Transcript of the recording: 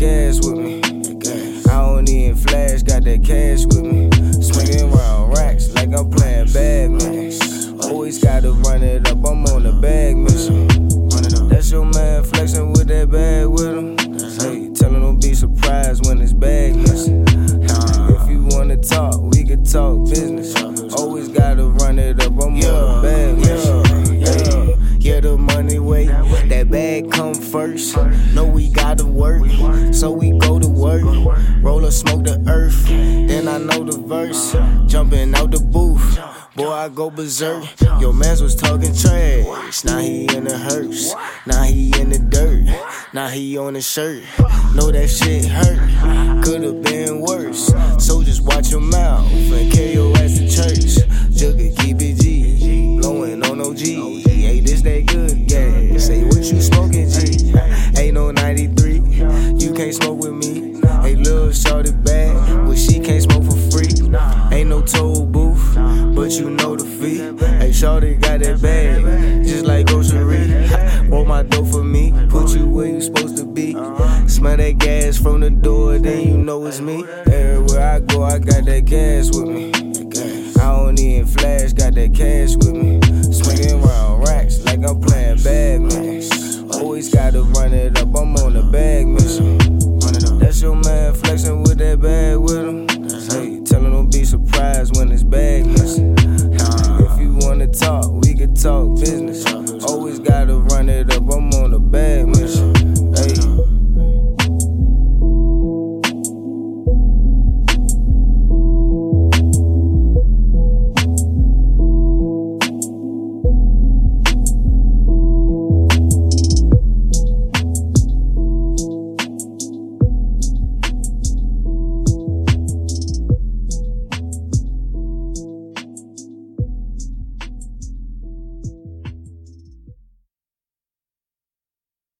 gas with me. I don't even flash, got that cash with me. Swinging around racks like I'm playing badminton. Always gotta run it up, I'm on the bag mission. That's your man flexing with that bag with him. Hey, tell him don't be surprised when his bag missing. If you wanna talk, we can talk business. Always gotta run it up, I'm on the bag that bag come first. Know we gotta work, so we go to work. Roll or smoke the earth, then I know the verse. Jumping out the booth. Boy, I go berserk. Your mans was talking trash. Now he in the hearse. Now he in the dirt. Now he on the shirt. Know that shit hurt. Could've been worse. So just watch your mouth and carry your ass to church. Jugga keep it G. Blowing on OG. Hey, this that good can't smoke with me. Hey, little shorty bad. But she can't smoke for free. Ain't no toll booth, but you know the fee. Hey, shorty got that bag, just like grocery. Roll my dough for me, put you where you supposed to be. Smell that gas from the door, then you know it's me. Everywhere I go, I got that gas with me. I don't even flash, got that cash with me. flexing with that bag with him. So you tell him don't be surprised when it's bag missing. Uh-huh. If you wanna talk, we can talk business. Always gotta run it up. I'm